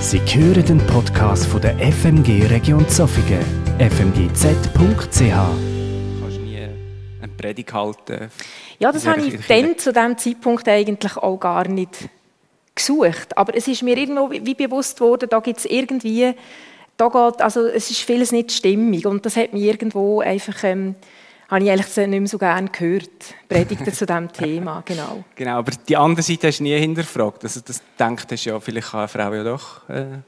Sie hören den Podcast von der FMG Region Zofingen, fmgz.ch. kannst nie eine Predigt halten. Ja, das habe ich dann zu diesem Zeitpunkt eigentlich auch gar nicht gesucht. Aber es ist mir irgendwo wie bewusst worden, da gibt es irgendwie, da geht, also es ist vieles nicht stimmig und das hat mich irgendwo einfach, ähm, habe ich eigentlich nicht mehr so gerne gehört, Predigten zu diesem Thema, genau. Genau, aber die andere Seite hast du nie hinterfragt. Also das denkt hast ja, vielleicht kann eine Frau ja doch äh,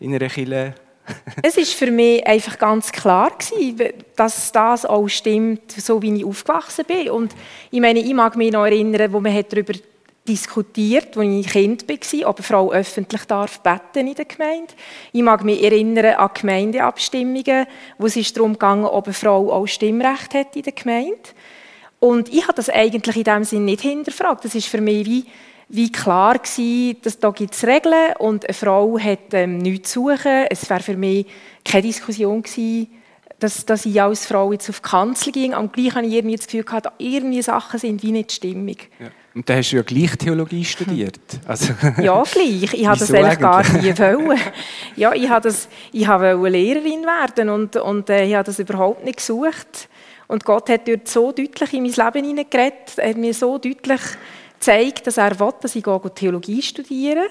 in einer Kirche. Es ist für mich einfach ganz klar gewesen, dass das auch stimmt, so wie ich aufgewachsen bin. Und ich meine, ich mag mich noch erinnern, wo man darüber diskutiert, als ich Kind war, ob eine Frau öffentlich darf beten in der Gemeinde. Ich mag mich erinnern an Gemeindeabstimmungen, wo es darum ging, ob eine Frau auch Stimmrecht hat in der Gemeinde. Und ich habe das eigentlich in dem Sinn nicht hinterfragt. Das ist für mich wie, wie klar gewesen, dass da gibt es Regeln und eine Frau hat ähm, nichts zu suchen. Es wäre für mich keine Diskussion gewesen, dass, dass ich als Frau jetzt auf die Kanzel ging. Und gleich habe ich irgendwie das Gefühl gehabt, irgendwie Sachen sind wie nicht stimmig. Ja. Und dann hast du ja gleich Theologie studiert. Also, Ja, gleich. Ich habe das eigentlich gar nie wollen. Ja, ich habe das, ich wollte Lehrerin werden und, und äh, ich habe das überhaupt nicht gesucht. Und Gott hat dort so deutlich in mein Leben hineingeredet, er hat mir so deutlich gezeigt, dass er will, dass ich Theologie studiere.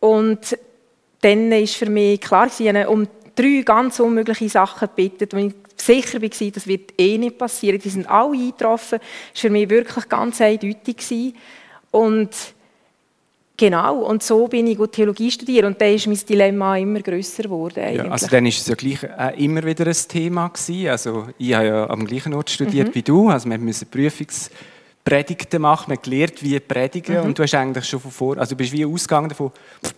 Und dann ist für mich klar, um drei ganz unmögliche Sachen gebeten, wo ich sicher war, das wird eh nicht passieren. Die sind alle eingetroffen. Das war für mich wirklich ganz eindeutig. Und genau, und so bin ich gut Theologie studiert. Und dann ist mein Dilemma immer grösser geworden. ja, also dann ist es ja gleich auch immer wieder ein Thema gewesen. Also ich habe ja am gleichen Ort studiert Mhm. wie du. Also wir mussten Prüfungspredigten machen, wir haben gelernt, wie predigen. Mhm. Und du hast eigentlich schon von vor, also du bist wie ausgegangen davon,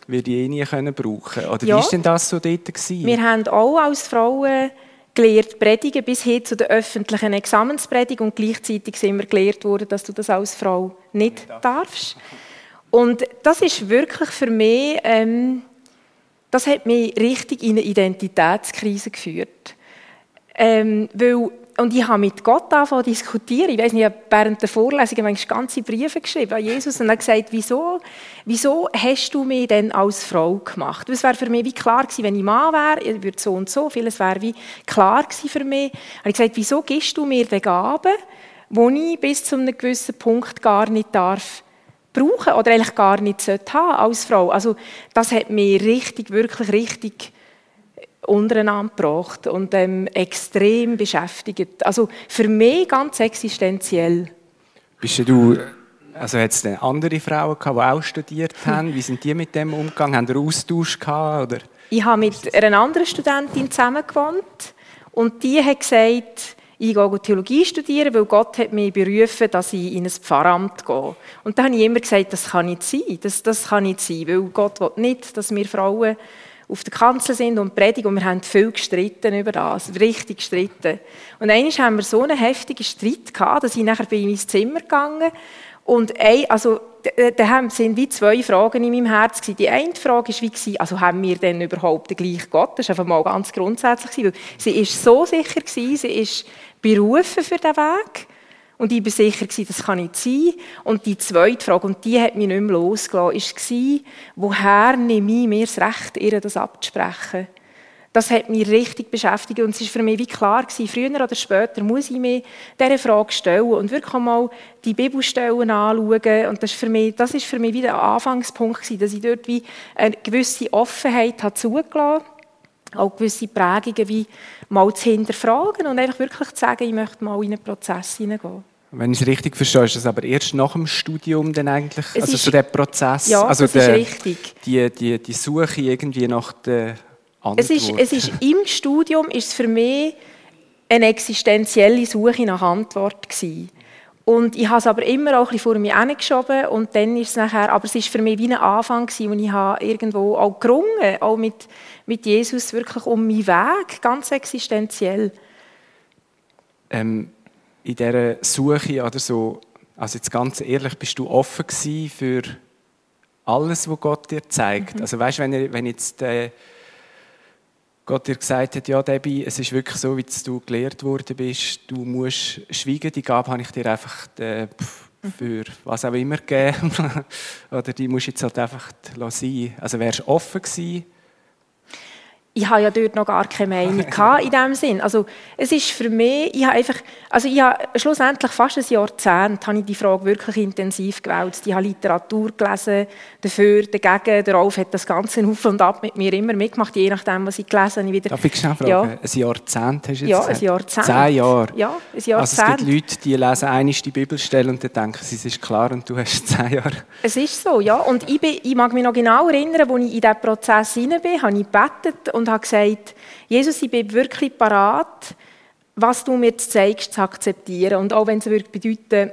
würde ich eh nie können brauchen. Oder Ja. wie ist denn das so dort gewesen? Wir haben auch als Frauen gelernt, predigen bis hin zu der öffentlichen Examenspredigung und gleichzeitig sind wir gelehrt worden, dass du das als Frau nicht darfst. Und das ist wirklich für mich, ähm, das hat mich richtig in eine Identitätskrise geführt. Ähm, weil, und ich habe mit Gott angefangen zu diskutieren. Ich weiß nicht, ich habe während der Vorlesung manchmal ganze Briefe geschrieben an Jesus und habe gesagt, wieso, wieso hast du mich denn als Frau gemacht? Es wäre für mich wie klar gewesen, wenn ich Mann wäre, ich würde so und so, vieles wäre wie klar gewesen für mich. Habe ich gesagt, wieso gibst du mir die Gaben, die ich bis zu einem gewissen Punkt gar nicht darf brauchen oder eigentlich gar nicht haben als Frau. Also das hat mich richtig, wirklich richtig untereinander gebracht und ähm, extrem beschäftigt. Also für mich ganz existenziell. Bist du, also hat es andere Frauen gehabt, die auch studiert haben? Wie sind die mit dem umgegangen? Haben einen Austausch gehabt? Oder? Ich habe mit einer anderen Studentin zusammen gewohnt und die hat gesagt, ich gehe Theologie studieren, weil Gott hat mich berufen, dass ich in ein Pfarramt gehe. Und da habe ich immer gesagt, das kann nicht sein, das, das kann nicht sein, weil Gott will nicht, dass wir Frauen auf der Kanzel sind und predigen und wir haben viel gestritten über das, richtig gestritten. Und einmal haben wir so einen heftigen Streit gehabt, dass ich nachher bin in mein Zimmer gegangen und ein, also, da- sind wie zwei Fragen in meinem Herz gewesen. Die eine Frage war, wie also haben wir denn überhaupt den gleichen Gott? Das war einfach mal ganz grundsätzlich. weil Sie ist so sicher gewesen, sie ist berufen für diesen Weg. Und ich war sicher, das kann nicht sein. Und die zweite Frage, und die hat mich nicht mehr losgelassen, war, woher nehme ich mir das Recht, ihr das abzusprechen? Das hat mich richtig beschäftigt und es war für mich wie klar, früher oder später muss ich mir diese Frage stellen und wirklich mal die Bibelstellen anschauen. Und das ist für mich, das ist für mich wieder ein Anfangspunkt, dass ich dort wie eine gewisse Offenheit habe zugelassen auch gewisse Prägungen wie mal zu hinterfragen und einfach wirklich zu sagen, ich möchte mal in einen Prozess hineingehen. Wenn ich es richtig verstehe, ist das aber erst nach dem Studium dann eigentlich, Es also ist- so der Prozess, Ja, also das ist der- richtig. Die, die, die Suche irgendwie nach der Antwort. Es ist, es ist, Im Studium ist es für mich eine existenzielle Suche nach Antwort gewesen. Und ich habe es aber immer auch ein bisschen vor mir hingeschoben und dann ist es nachher, aber es ist für mich wie ein Anfang gewesen, wo ich habe irgendwo auch gerungen, auch mit, mit Jesus wirklich um meinen Weg, ganz existenziell. ähm, in dieser Suche oder so, also jetzt ganz ehrlich, bist du offen gewesen für alles, was Gott dir zeigt? Mhm. Also weißt, wenn, er- wenn jetzt äh, Gott dir gesagt hat, ja Debbie, es ist wirklich so, wie du gelehrt worden bist, du musst schweigen, die Gabe habe ich dir einfach äh, pff, für was auch immer geben. Oder die musst du jetzt halt einfach sein. Also wärst du offen gewesen, ich habe ja dort noch gar keine Meinung in diesem Sinn. Also es ist für mich, ich habe einfach, also ich habe schlussendlich fast ein Jahrzehnt habe ich die Frage wirklich intensiv gewälzt. Ich habe Literatur gelesen, dafür, dagegen, der Rolf hat das Ganze auf und ab mit mir immer mitgemacht, je nachdem, was ich gelesen habe. Wieder, Darf ich schnell fragen? Ja. Ein Jahrzehnt hast du jetzt Ja, ein Jahrzehnt. Zehn Jahre? Ja, ein Jahrzehnt. Also es gibt Leute, die lesen einmal die Bibelstelle und dann denken sie, es ist klar und du hast zehn Jahre. Es ist so, ja. Und ich, bin, ich mag mich noch genau erinnern, als ich in diesen Prozess hinein bin, habe ich gebetet und habe gesagt, Jesus, ich bin wirklich parat, was du mir zeigst, zu akzeptieren. Und auch wenn es bedeuten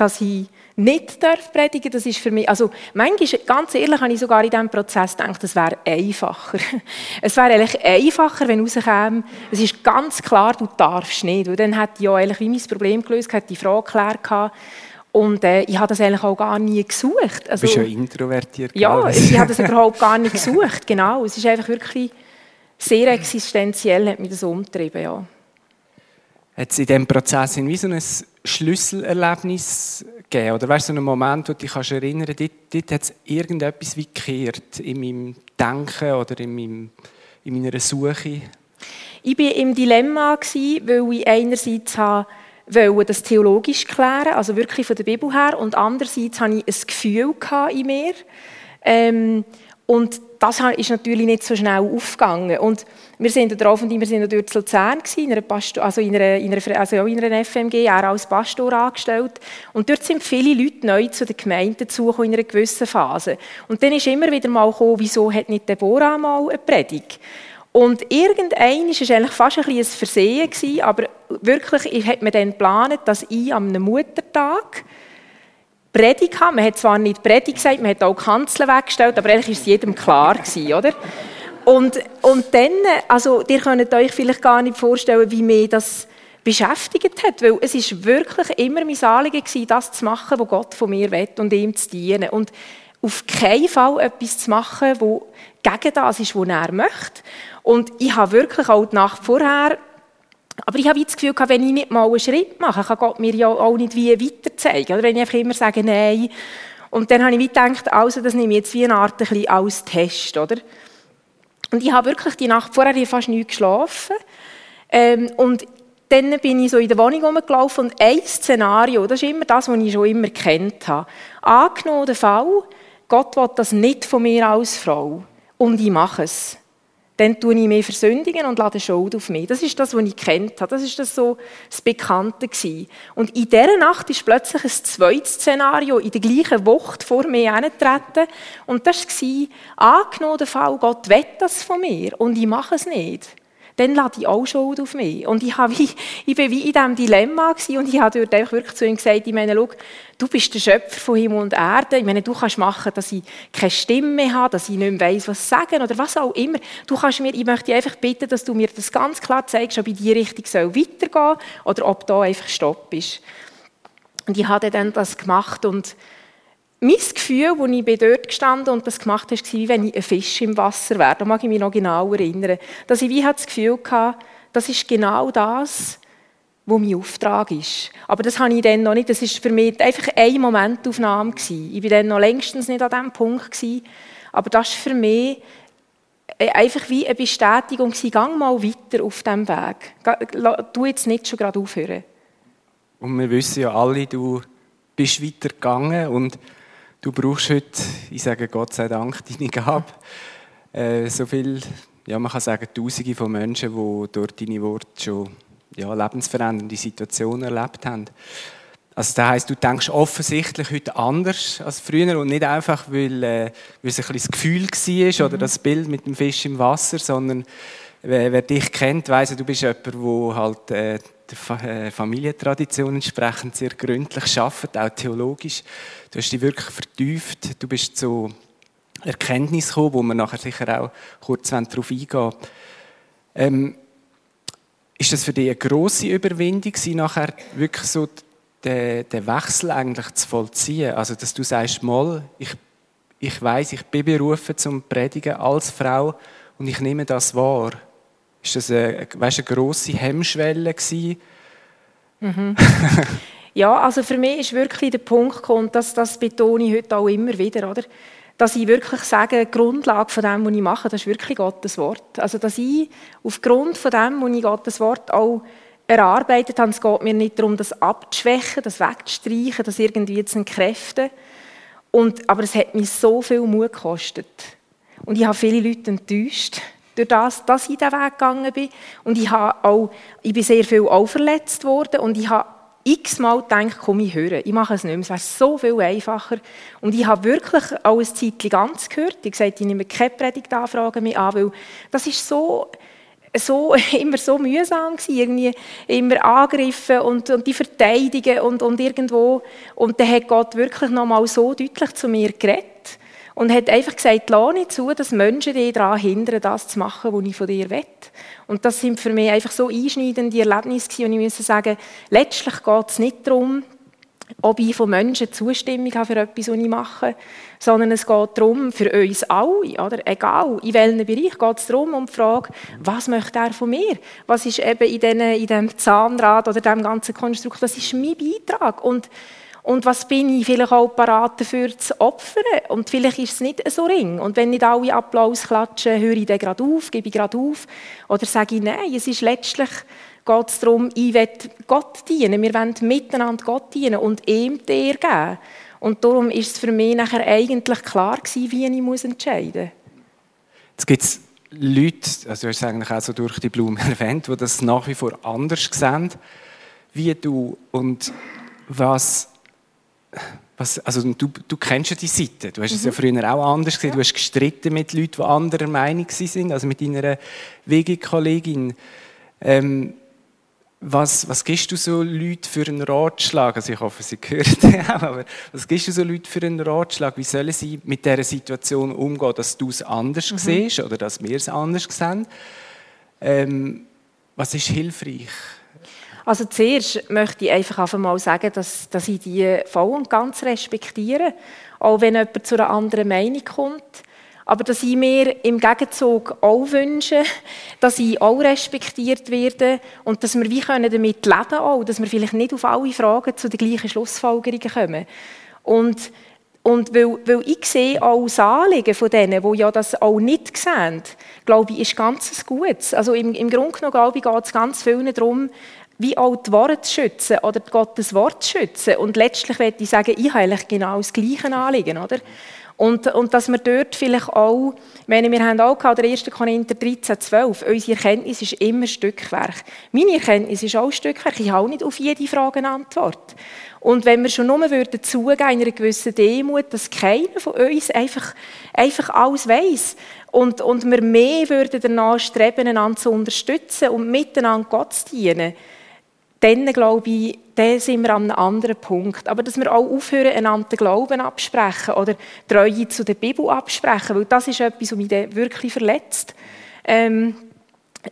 dass ich nicht darf predigen, das ist für mich, also manchmal, ganz ehrlich, habe ich sogar in diesem Prozess gedacht, es wäre einfacher. Es wäre eigentlich einfacher, wenn rauskäme, es ist ganz klar, du darfst nicht. Und dann hätte ich ja eigentlich wie mein Problem gelöst, hätte die Frage geklärt und äh, ich habe das eigentlich auch gar nie gesucht. Also, du bist ja introvertiert. Ja, ich habe das überhaupt gar nicht gesucht, genau. Es ist einfach wirklich sehr existenziell hat mich das umgetrieben, ja. Hat es in diesem Prozess wie so ein Schlüsselerlebnis gegeben? Oder weißt du, so einen Moment, wo du dich kannst erinnern kannst, dort, dort hat es irgendetwas wie gekehrt in meinem Denken oder in, meinem, in meiner Suche? Ich war im Dilemma, weil ich einerseits wollte das theologisch klären, also wirklich von der Bibel her, und andererseits hatte ich ein Gefühl in mir. Ähm, und das ist natürlich nicht so schnell aufgegangen. Und wir sind darauf und wir sind dort in Luzern in einer, Pastor, also in einer, in einer, also in einer FMG, er als Pastor angestellt. Und dort sind viele Leute neu zu den Gemeinden dazugekommen in einer gewissen Phase. Und dann ist immer wieder mal gekommen, wieso hat nicht Deborah mal eine Predigt? Und irgendein war es eigentlich fast ein, ein Versehen, aber wirklich hat man dann geplant, dass ich am Muttertag Predigt haben. Man hat zwar nicht Predigt gesagt, man hat auch Kanzeln weggestellt, aber eigentlich war es jedem klar gewesen, oder? Und, und dann, also, ihr könnt euch vielleicht gar nicht vorstellen, wie mir das beschäftigt hat, weil es ist wirklich immer mein Anliegen gewesen, das zu machen, was Gott von mir will und ihm zu dienen. Und auf keinen Fall etwas zu machen, wo gegen das ist, was er möchte. Und ich habe wirklich auch die Nacht vorher aber ich habe das Gefühl, wenn ich nicht mal einen Schritt mache, kann Gott mir ja auch nicht wie weiter zeigen. Oder wenn ich einfach immer sage, nein. Und dann habe ich gedacht, also das nehme ich jetzt wie eine Art ein bisschen als Test. Oder? Und ich habe wirklich die Nacht vorher fast nicht geschlafen. Ähm, und dann bin ich so in der Wohnung rumgelaufen und ein Szenario, das ist immer das, was ich schon immer kennt habe. Angenommen der Fall, Gott will das nicht von mir als Frau und ich mache es dann tue ich mich versündigen und lade Schuld auf mich. Das ist das, was ich kennt habe. Das ist das so das Bekannte gewesen. Und in dieser Nacht ist plötzlich ein zweites Szenario in der gleichen Woche vor mir hergetreten. Und das war, angenommen der Fall, Gott will das von mir und ich mache es nicht dann lade ich auch Schuld auf mich. Und ich, habe ich war wie in diesem Dilemma und ich habe dort einfach wirklich zu ihm gesagt, ich meine, schau, du bist der Schöpfer von Himmel und Erde. Ich meine, du kannst machen, dass ich keine Stimme mehr habe, dass ich nicht mehr weiss, was sagen oder was auch immer. Du kannst mir, ich möchte dich einfach bitten, dass du mir das ganz klar zeigst, ob in die Richtung soll weitergehen oder ob da einfach Stopp ist. Und ich habe dann das gemacht und mein Gefühl, als ich dort gestanden und das gemacht habe, war, wie wenn ich ein Fisch im Wasser wäre. Da mag ich mich noch genau erinnern. Dass ich wie das Gefühl hatte, das ist genau das, wo mein Auftrag ist. Aber das habe ich dann noch nicht. Das war für mich einfach eine Momentaufnahme. Gewesen. Ich war dann noch längstens nicht an diesem Punkt. Gewesen. Aber das ist für mich einfach wie eine Bestätigung. Gewesen. Gang mal weiter auf diesem Weg. Du jetzt nicht schon gerade aufhören. Und wir wissen ja alle, du bist weitergegangen und Du brauchst heute, ich sage Gott sei Dank, deine Gabe. Äh, so viel, ja, man kann sagen, Tausende von Menschen, die durch deine Worte schon ja, lebensverändernde Situationen erlebt haben. Also das heisst, du denkst offensichtlich heute anders als früher und nicht einfach, weil, äh, weil es ein bisschen das Gefühl war oder mhm. das Bild mit dem Fisch im Wasser, sondern wer, wer dich kennt, weiss, du bist jemand, der halt äh, der äh, Familientradition entsprechend sehr gründlich arbeitet, auch theologisch. Du hast dich wirklich vertieft, du bist zu Erkenntnis gekommen, wo wir nachher sicher auch kurz darauf eingehen ähm, Ist das für dich eine grosse Überwindung, nachher wirklich so den, den Wechsel eigentlich zu vollziehen? Also, dass du sagst, mal, ich, ich weiß, ich bin berufen zum Predigen als Frau und ich nehme das wahr. Ist das eine, weißt, eine grosse Hemmschwelle gewesen? Mhm. Ja, also für mich ist wirklich der Punkt gekommen, dass das betone ich heute auch immer wieder, oder? Dass ich wirklich sage, die Grundlage von dem, was ich mache, das ist wirklich Gottes Wort. Also, dass ich aufgrund von dem, was ich Gottes Wort auch erarbeitet habe, es geht mir nicht darum, das abzuschwächen, das wegzustreichen, das irgendwie zu entkräften. Und, aber es hat mich so viel Mut gekostet. Und ich habe viele Leute enttäuscht durch das, dass ich diesen Weg gegangen bin. Und ich, habe auch, ich bin sehr viel auch verletzt worden und ich habe x-mal gedacht, komm, ich höre, ich mache es nicht mehr, es wäre so viel einfacher. Und ich habe wirklich auch ein Zeitchen ganz gehört. Ich gesagt, ich nehme keine Predigtanfragen mehr an, weil das ist so, so, immer so mühsam gewesen, irgendwie immer angegriffen und, und die verteidigen und, und irgendwo. Und dann hat Gott wirklich noch mal so deutlich zu mir geredet und hat einfach gesagt, lass nicht zu, dass Menschen dich daran hindern, das zu machen, was ich von dir will. Und das sind für mich einfach so einschneidende Erlebnisse gewesen, und ich muss sagen, letztlich geht es nicht darum, ob ich von Menschen Zustimmung habe für etwas, was ich mache, sondern es geht darum, für uns alle, oder? egal in welchem Bereich, geht es darum, um die Frage, was möchte er von mir? Was ist eben in, diesem Zahnrad oder diesem ganzen Konstrukt, was ist mein Beitrag? Und und was bin ich vielleicht auch parat dafür zu opfern? Und vielleicht ist es nicht so ring. Und wenn nicht alle Applaus klatschen, höre ich dann gerade auf, gebe ich gerade auf. Oder sage ich, nein, es ist letztlich, geht es darum, ich will Gott dienen. Wir wollen miteinander Gott dienen und ihm dir geben. Und darum ist es für mich nachher eigentlich klar gewesen, wie ich muss entscheiden muss. Jetzt gibt es Leute, also du hast es eigentlich auch so durch die Blumen erwähnt, die das nach wie vor anders sehen, wie du. Und was was, also du, du kennst ja die Seite. Du hast mhm. es ja mhm. früher auch anders gesehen. Ja. Du hast gestritten mit Leuten, die anderer Meinung sind, also mit deiner Wegekollegin. Ähm, was, was gibst du so Leuten für einen Ratschlag? Also ich hoffe, sie hören auch, aber was gibst du so Leuten für einen Ratschlag? Wie sollen sie mit dieser Situation umgehen, dass du es anders mhm. siehst oder dass wir es anders sehen? Ähm, was ist hilfreich? Also zuerst möchte ich einfach einmal sagen, dass, dass ich die voll und ganz respektiere, auch wenn jemand zu einer anderen Meinung kommt. Aber dass ich mir im Gegenzug auch wünsche, dass ich auch respektiert werde und dass wir wie können damit leben können, dass wir vielleicht nicht auf alle Fragen zu den gleichen Schlussfolgerungen kommen. Und und weil, weil ich sehe auch das Anliegen von denen, die ja das auch nicht sehen, glaube ich, ist ganz Gutes. Also im, im Grunde genommen, glaube ich, geht es ganz vielen darum, wie auch die Worte zu schützen oder Gottes Wort zu schützen. Und letztlich würde ich sagen, ich habe eigentlich genau das gleiche Anliegen, oder? Und, und dass wir dort vielleicht auch, meine, wir haben auch gehabt, der 1. Korinther 13, 12, unsere Erkenntnis ist immer Stückwerk. Meine Erkenntnis ist auch Stückwerk. Ich habe auch nicht auf jede Frage eine Antwort. Und wenn wir schon nur würden zugeben, in einer gewissen Demut, dass keiner von uns einfach, einfach alles weiss und, und wir mehr würden danach streben, einander zu unterstützen und miteinander Gott zu dienen, dann glaube ich, dann sind wir an einem anderen Punkt. Aber dass wir auch aufhören, einander den Glauben absprechen oder Treue zu der Bibel absprechen, weil das ist etwas, was mich dann wirklich verletzt. Ähm,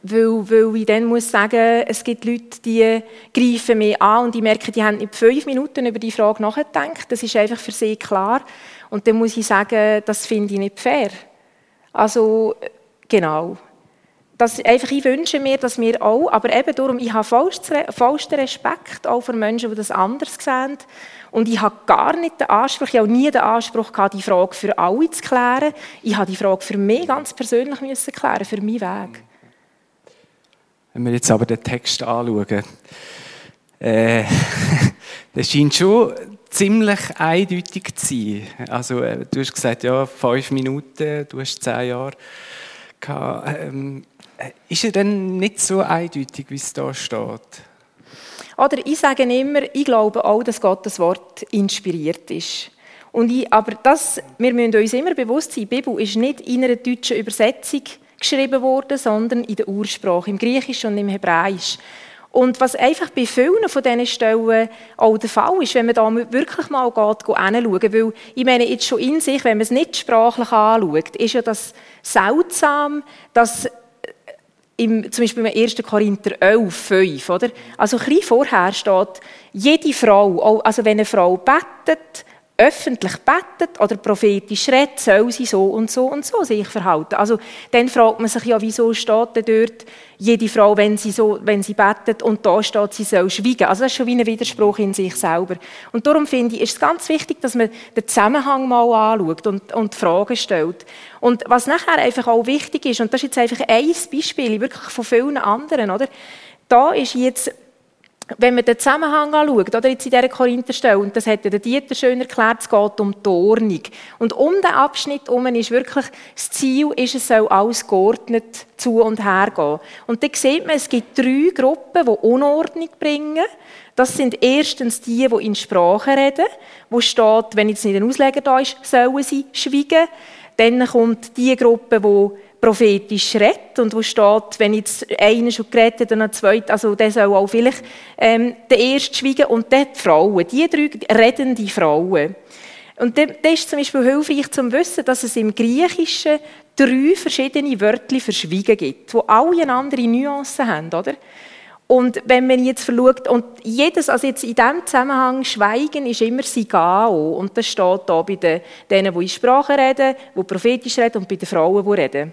weil, weil ich dann muss sagen, es gibt Leute, die greifen mich an und ich merke, die haben nicht fünf Minuten über die Frage nachgedacht. Das ist einfach für sie klar. Und dann muss ich sagen, das finde ich nicht fair. Also, genau das, einfach, ich wünsche mir, dass wir auch, aber eben darum, ich habe vollsten Respekt auch für Menschen, die das anders sehen. Und ich habe gar nicht den Anspruch, ich habe nie den Anspruch gehabt, die Frage für alle zu klären. Ich habe die Frage für mich ganz persönlich müssen klären, für meinen Weg. Wenn wir jetzt aber den Text anschauen, äh, das scheint schon ziemlich eindeutig zu sein. Also, äh, du hast gesagt, ja, fünf Minuten, du hast zehn Jahre. Ähm, äh, ist er denn nicht so eindeutig, wie es da steht? Oder ich sage immer, ich glaube auch, dass Gottes Wort inspiriert ist. Und ich, aber das, wir müssen uns immer bewusst sein, die Bibel ist nicht in einer deutschen Übersetzung geschrieben worden, sondern in der Ursprache, im Griechisch und im Hebräisch. Und was einfach bei vielen von diesen Stellen auch der Fall ist, wenn man da wirklich mal geht, hinschauen, weil ich meine jetzt schon in sich, wenn man es nicht sprachlich anschaut, ist ja das seltsam, dass im, zum Beispiel im 1. Korinther 11, 5, oder? Also ein bisschen vorher steht, jede Frau, also wenn eine Frau bettet, öffentlich betet oder prophetisch redet, soll sie so und so und so sich verhalten. Also dann fragt man sich ja, wieso steht denn dort jede Frau, wenn sie, so, wenn sie betet und da steht, sie soll schweigen. Also das ist schon wie ein Widerspruch in sich selber. Und darum finde ich, ist es ganz wichtig, dass man den Zusammenhang mal anschaut und, und Fragen stellt. Und was nachher einfach auch wichtig ist, und das ist jetzt einfach ein Beispiel, wirklich von vielen anderen, oder? Da ist jetzt wenn man den Zusammenhang anschaut, oder jetzt in dieser Korintherstelle, und das hat ja der Dieter schön erklärt, es geht um die Ordnung. Und um den Abschnitt herum ist wirklich, das Ziel ist, es soll alles geordnet zu und her gehen. Und dann sieht man, es gibt drei Gruppen, die Unordnung bringen. Das sind erstens die, die in Sprache reden, wo steht, wenn jetzt nicht ein Ausleger da ist, sollen sie schweigen. Dann kommt die Gruppe, die prophetisch redet und wo steht, wenn jetzt einer schon geredet hat und ein zweiter, also der soll auch vielleicht ähm, der Erste schweigen und dann die Frauen, die drei redende Frauen. Und das ist zum Beispiel hilfreich zu wissen, dass es im Griechischen drei verschiedene Wörter für Schweigen gibt, die alle eine andere Nuance haben, oder? Und wenn man jetzt versucht, und jedes, also jetzt in diesem Zusammenhang, Schweigen ist immer Sigao. Und das steht da bei den, denen, die in Sprache reden, die prophetisch reden und bei den Frauen, die reden.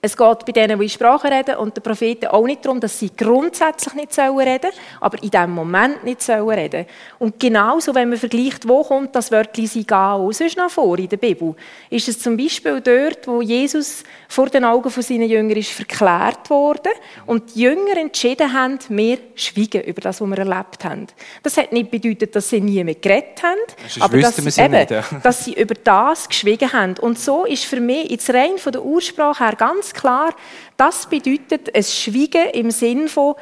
Es geht bei denen, die Sprache reden und den Propheten auch nicht darum, dass sie grundsätzlich nicht sollen reden aber in diesem Moment nicht sollen reden Und genauso, wenn man vergleicht, wo kommt das Wörtchen «sigao» sonst noch vor in der Bibel, ist es zum Beispiel dort, wo Jesus vor den Augen von seinen Jüngern ist verklärt worden und die Jünger entschieden haben, wir schweigen über das, was wir erlebt haben. Das hat nicht bedeutet, dass sie nie mehr geredet haben, aber dass sie, eben, nicht, ja. dass sie über das geschwiegen haben. Und so ist für mich jetzt rein von der Ursprache her ganz ganz klar, das bedeutet ein Schweigen im Sinn von,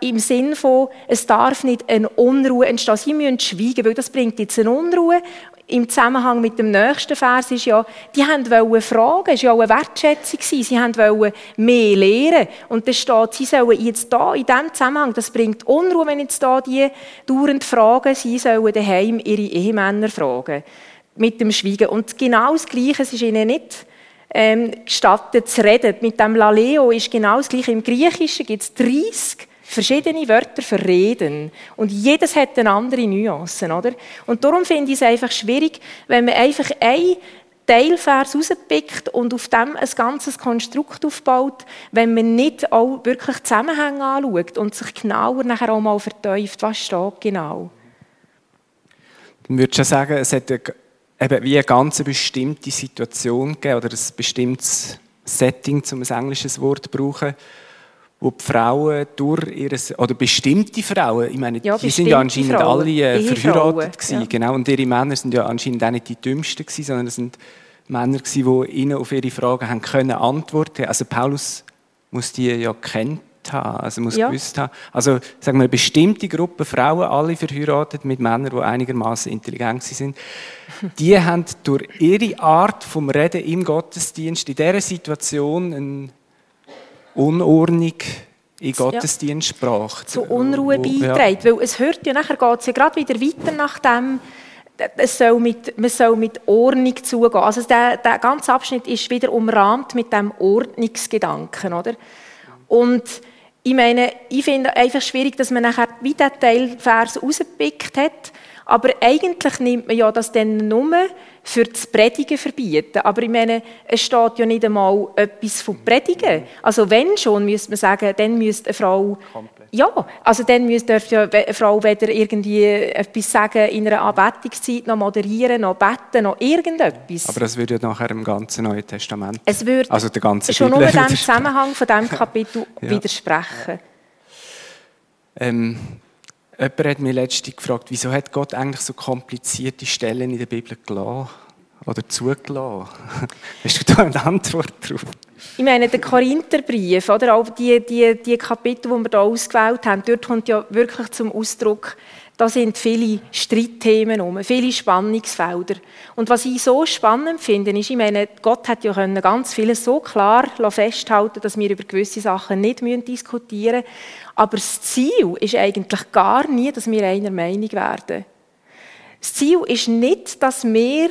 im Sinn von, es darf nicht eine Unruhe entstehen. Sie müssen schweigen, weil das bringt jetzt eine Unruhe. Im Zusammenhang mit dem nächsten Vers ist ja, die wollten fragen, es war ja auch eine Wertschätzung, sie wollten mehr lernen. Und da steht, sie sollen jetzt da, in diesem Zusammenhang, das bringt Unruhe, wenn jetzt da die dauernd fragen, sie sollen daheim ihre Ehemänner fragen. Mit dem Schweigen. Und genau das Gleiche, es ist ihnen nicht ähm, gestattet zu reden. Mit dem Laleo ist genau das Gleiche. Im Griechischen gibt es 30 verschiedene Wörter für Reden. Und jedes hat eine andere Nuance, oder? Und darum finde ich es einfach schwierig, wenn man einfach ein Teilvers rauspickt und auf dem ein ganzes Konstrukt aufbaut, wenn man nicht auch wirklich Zusammenhänge anschaut und sich genauer nachher auch mal verteuft, was steht genau. Dann würdest du sagen, es hat eine eben wie eine ganz bestimmte Situation gegeben oder ein bestimmtes Setting, um ein englisches Wort zu brauchen, wo die Frauen durch ihre, oder bestimmte Frauen, ich meine, ja, die sind ja anscheinend Frauen. alle äh, verheiratet gewesen, ja. genau, und ihre Männer sind ja anscheinend auch nicht die dümmsten gewesen, sondern es sind Männer gewesen, die ihnen auf ihre Fragen haben können antworten. Also Paulus muss die ja kennen haben, also muss ja. gewusst haben. Also sagen wir eine bestimmte Gruppe Frauen, alle verheiratet mit Männern, die einigermaßen intelligent sind, die haben durch ihre Art vom Reden im Gottesdienst in dieser Situation eine Unordnung in Gottesdienst ja. gebracht. Zu Unruhe beiträgt, ja. weil es hört ja nachher geht es ja gerade wieder weiter nach dem es soll mit, man soll mit Ordnung zugehen. Also der, der ganze Abschnitt ist wieder umrahmt mit dem Ordnungsgedanken, oder? Und ich meine, ich finde einfach schwierig, dass man nachher wie den Teilvers rausgepickt hat. Aber eigentlich nimmt man ja das dann nur für das Predigen verbieten. Aber ich meine, es steht ja nicht einmal etwas von Predigen. Also wenn schon, müsste man sagen, dann müsste eine Frau ja, also dann dürfte ja eine Frau weder irgendwie etwas sagen in einer Anbetungszeit, noch moderieren, noch beten, noch irgendetwas. Aber das würde ja nachher im ganzen Neuen Testament, es würde also der ganze schon nur dem Zusammenhang von diesem Kapitel ja. widersprechen. Ähm, jemand hat mich letztens gefragt, wieso hat Gott eigentlich so komplizierte Stellen in der Bibel gelassen oder zugelassen? Hast du da eine Antwort drauf? Ich meine, der Korintherbrief, oder auch die, die, die Kapitel, die wir hier ausgewählt haben, dort kommt ja wirklich zum Ausdruck, da sind viele Streitthemen um, viele Spannungsfelder. Und was ich so spannend finde, ist, ich meine, Gott hat ja ganz vieles so klar festhalten, dass wir über gewisse Sachen nicht diskutieren müssen. Aber das Ziel ist eigentlich gar nie, dass wir einer Meinung werden. Das Ziel ist nicht, dass wir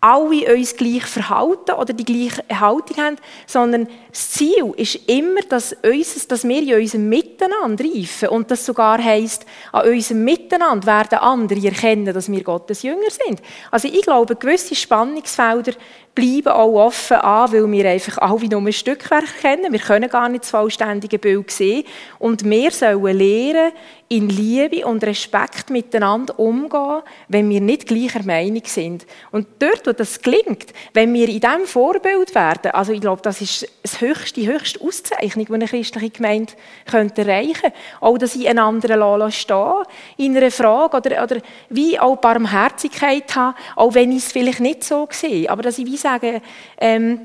alle uns gleich verhalten oder die gleiche Haltung haben, sondern das Ziel ist immer, dass, uns, dass wir in unserem Miteinander reifen und das sogar heisst, an unserem Miteinander werden andere erkennen, dass wir Gottes Jünger sind. Also ich glaube, gewisse Spannungsfelder bleiben auch offen an, weil wir einfach alle nur ein Stückwerk kennen. Wir können gar nicht das vollständige Bild sehen. Und wir sollen lernen, in Liebe und Respekt miteinander umgehen, wenn wir nicht gleicher Meinung sind. Und dort, wo das gelingt, wenn wir in diesem Vorbild werden, also ich glaube, das ist das höchste, die höchste Auszeichnung, die eine christliche Gemeinde könnte erreichen könnte. Auch, dass ich einen anderen stehen in einer Frage oder, oder wie auch Barmherzigkeit haben, auch wenn ich es vielleicht nicht so sehe. Aber dass ich sage, ähm,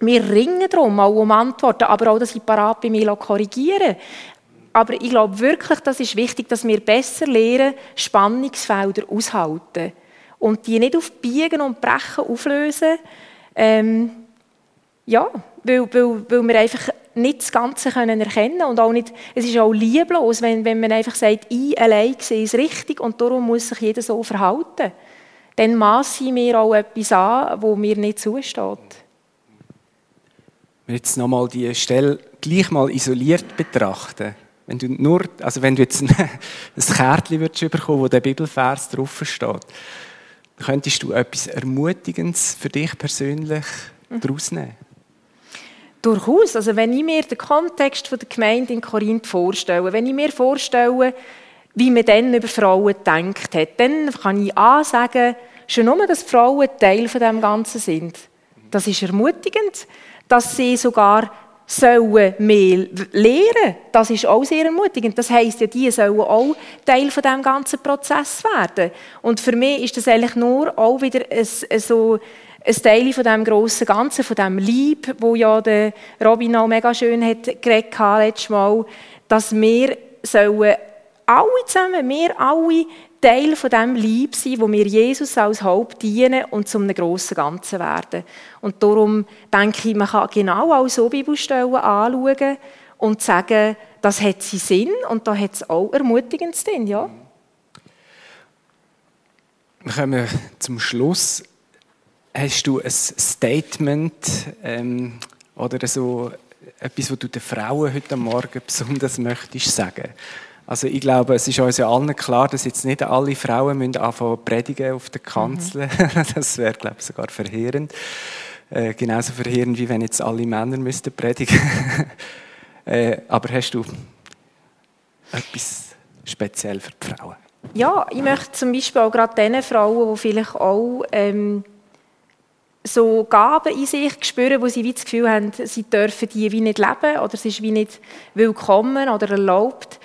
wir ringen darum, auch um Antworten, aber auch, dass ich parat bei mir korrigieren aber ich glaube wirklich, das ist wichtig, dass wir besser lernen, Spannungsfelder aushalten. Und die nicht auf Biegen und Brechen auflösen. Ähm, ja, weil, weil, weil wir einfach nicht das Ganze können erkennen und auch nicht, es ist auch lieblos, wenn, wenn man einfach sagt, ich allein sehe es richtig und darum muss sich jeder so verhalten. Dann maße mir auch etwas an, wo mir nicht zusteht. Wenn wir jetzt nochmal die Stelle gleich mal isoliert betrachten, wenn du nur, also wenn du jetzt ein, ein Kärtchen würdest bekommen, wo der Bibelvers drauf steht, könntest du etwas Ermutigendes für dich persönlich mhm. daraus nehmen? Durchaus. Also wenn ich mir den Kontext der Gemeinde in Korinth vorstelle, wenn ich mir vorstelle, wie man dann über Frauen gedacht hat, dann kann ich A sagen, schon nur, dass Frauen Teil von dem Ganzen sind. Das ist ermutigend, dass sie sogar sollen mehr lernen. Das ist auch sehr ermutigend. Das heisst ja, die sollen auch Teil von dem ganzen Prozess werden. Und für mich ist das eigentlich nur auch wieder ein so ein Teil von dem grossen Ganzen, von dem Lieb, wo ja der Robin auch mega schön hat geredet letztes Mal, dass wir sollen alle zusammen, wir alle Teil von dem Lieb sein, wo wir Jesus als Haupt dienen und zum einem grossen Ganzen werden. Und darum denke ich, man kann genau auch so Bibelstellen anschauen und sagen, das hat sie Sinn und da hat es auch ermutigend drin, ja. Wir kommen zum Schluss. Hast du ein Statement ähm, oder so etwas, was du den Frauen heute Morgen besonders möchtest sagen? Also ich glaube, es ist uns ja allen klar, dass jetzt nicht alle Frauen müssen anfangen predigen auf der Kanzel. Mhm. Das wäre, glaube ich, sogar verheerend. Äh, genauso verheerend, wie wenn jetzt alle Männer müssten predigen. äh, aber hast du etwas speziell für die Frauen? Ja, ich möchte zum Beispiel auch gerade den Frauen, die vielleicht auch ähm, so Gaben in sich spüren, wo sie wie das Gefühl haben, sie dürfen die wie nicht leben oder es ist wie nicht willkommen oder erlaubt,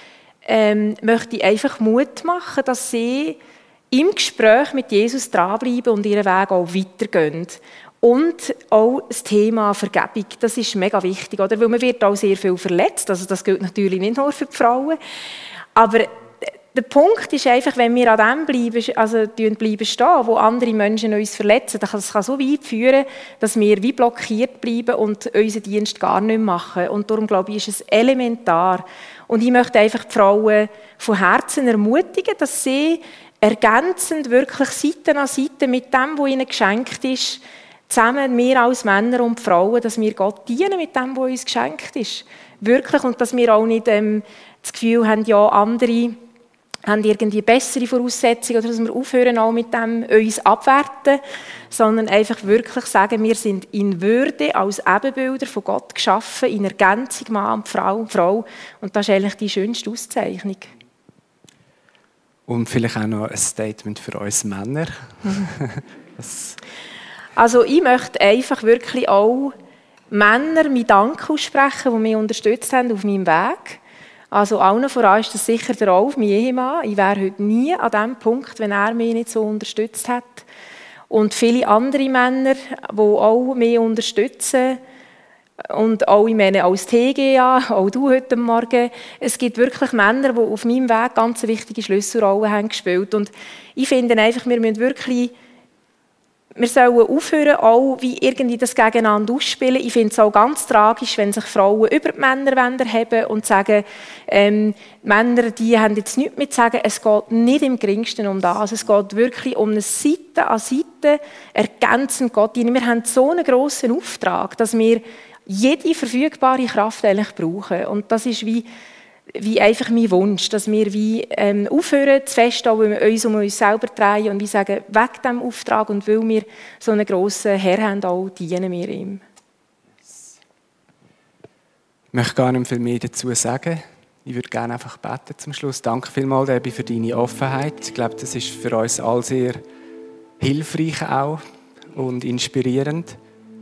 ähm, möchte ich einfach Mut machen, dass sie im Gespräch mit Jesus dranbleiben und ihren Weg auch weitergehen. Und auch das Thema Vergebung, das ist mega wichtig, oder? Weil man wird auch sehr viel verletzt, also das gilt natürlich nicht nur für die Frauen, aber der Punkt ist einfach, wenn wir an dem bleiben, also bleiben stehen, wo andere Menschen uns verletzen, das kann so weit führen, dass wir wie blockiert bleiben und unseren Dienst gar nicht machen. Und darum glaube ich, ist es elementar. Und ich möchte einfach die Frauen von Herzen ermutigen, dass sie ergänzend wirklich Seite an Seite mit dem, was ihnen geschenkt ist, zusammen, wir als Männer und Frauen, dass wir Gott dienen mit dem, was uns geschenkt ist. Wirklich. Und dass wir auch nicht ähm, das Gefühl haben, ja, andere haben irgendwie bessere Voraussetzungen oder dass wir aufhören auch mit dem uns abwerten, sondern einfach wirklich sagen, wir sind in Würde als Ebenbilder von Gott geschaffen, in Ergänzung Mann und Frau, Frau. Und das ist eigentlich die schönste Auszeichnung. Und vielleicht auch noch ein Statement für uns Männer. also ich möchte einfach wirklich auch Männer mit Dank aussprechen, die mich unterstützt haben auf meinem Weg also allen voran ist das sicher der Rolf, mein Ehemann. Ich wäre heute nie an dem Punkt, wenn er mich nicht so unterstützt hätte. Und viele andere Männer, die auch mich unterstützen. Und auch, ich meine, als TGA, auch du heute Morgen. Es gibt wirklich Männer, die auf meinem Weg ganz wichtige Schlüsselrollen haben gespielt. Und ich finde einfach, wir müssen wirklich wir sollen aufhören, auch wie irgendwie das gegeneinander ausspielen. Ich finde es auch ganz tragisch, wenn sich Frauen über die Männer haben und sagen, ähm, Männer, die haben jetzt nichts mehr zu sagen. Es geht nicht im geringsten um das. Es geht wirklich um eine Seite an Seite ergänzend Gott. Wir haben so einen grossen Auftrag, dass wir jede verfügbare Kraft eigentlich brauchen. Und das ist wie wie einfach mein Wunsch, dass wir wie ähm, aufhören zu feststellen, weil wir uns um uns selber drehen und wie sagen, weg dem Auftrag und weil wir so einen grossen Herr haben, auch dienen wir ihm. Ich möchte gar nicht viel mehr dazu sagen. Ich würde gerne einfach beten zum Schluss. Danke vielmals, Debbie, für deine Offenheit. Ich glaube, das ist für uns alle sehr hilfreich auch und inspirierend.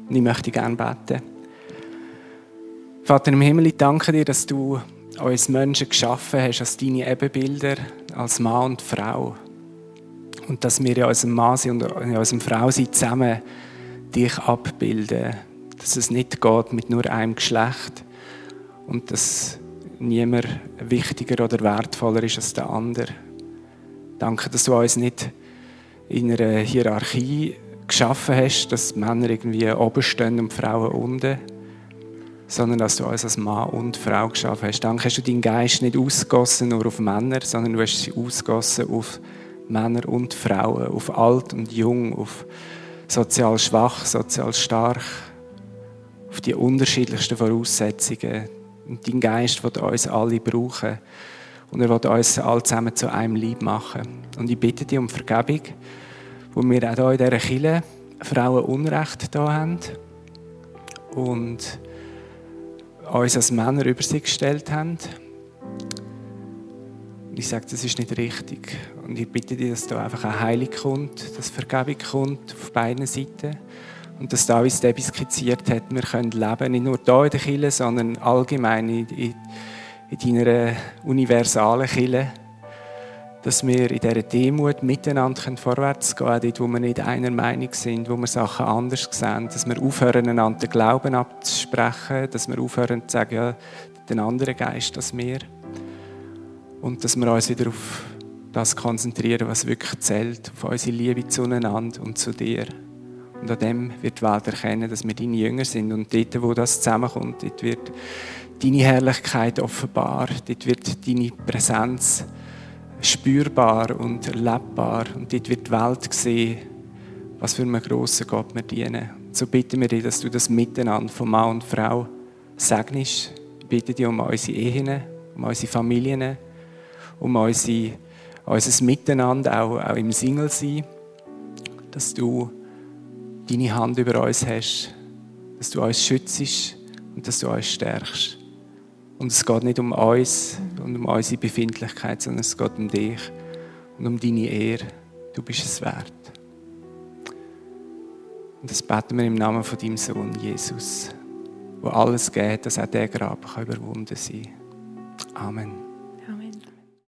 Und ich möchte gerne beten. Vater im Himmel, ich danke dir, dass du uns Menschen geschaffen hast als deine Ebenbilder, als Mann und Frau. Und dass wir in unserem Mann und in unserem Frau zusammen dich abbilden. Dass es nicht geht mit nur einem Geschlecht und dass niemand wichtiger oder wertvoller ist als der andere. Danke, dass du uns nicht in einer Hierarchie geschaffen hast, dass Männer irgendwie oben stehen und Frauen unten sondern dass du uns als Mann und Frau geschaffen hast. Danke, hast du deinen Geist nicht ausgossen nur auf Männer, sondern du hast sie ausgossen auf Männer und Frauen, auf alt und jung, auf sozial schwach, sozial stark, auf die unterschiedlichsten Voraussetzungen. Und dein Geist wird uns alle brauchen. Und er wird uns alle zusammen zu einem Lieb machen. Und ich bitte dich um Vergebung, wo wir auch hier in dieser Kirche Frauen Unrecht da haben. Und uns als Männer über sie gestellt haben. Ich sage, das ist nicht richtig. Und ich bitte dich, dass da einfach eine Heilung kommt, dass Vergebung kommt auf beiden Seiten. Und dass da, wie es Debbie skizziert hat, wir können leben, nicht nur hier in der Kirche, sondern allgemein in, in, in deiner universalen Kirche dass wir in dieser Demut miteinander vorwärts gehen können, dort, wo wir nicht einer Meinung sind, wo wir Sachen anders sehen, dass wir aufhören, einander den Glauben abzusprechen, dass wir aufhören zu sagen, ja, den anderen Geist als wir. Und dass wir uns wieder auf das konzentrieren, was wirklich zählt, auf unsere Liebe zueinander und zu dir. Und an dem wird die Welt erkennen, dass wir deine Jünger sind. Und dort, wo das zusammenkommt, dort wird deine Herrlichkeit offenbar, dort wird deine Präsenz spürbar und erlebbar. Und dort wird die Welt sehen, was für einen grossen Gott wir dienen. So bitten wir dich, dass du das Miteinander von Mann und Frau segnest. Ich bitte dich um unsere Ehen, um unsere Familien, um unsere, unser Miteinander, auch, auch im Single sein, dass du deine Hand über uns hast, dass du uns schützt und dass du uns stärkst. Und es geht nicht um uns und um unsere Befindlichkeit, sondern es geht um dich und um deine Ehre. Du bist es wert. Und das beten wir im Namen von deinem Sohn Jesus, wo alles geht, dass auch der Grab überwunden sein kann. Amen.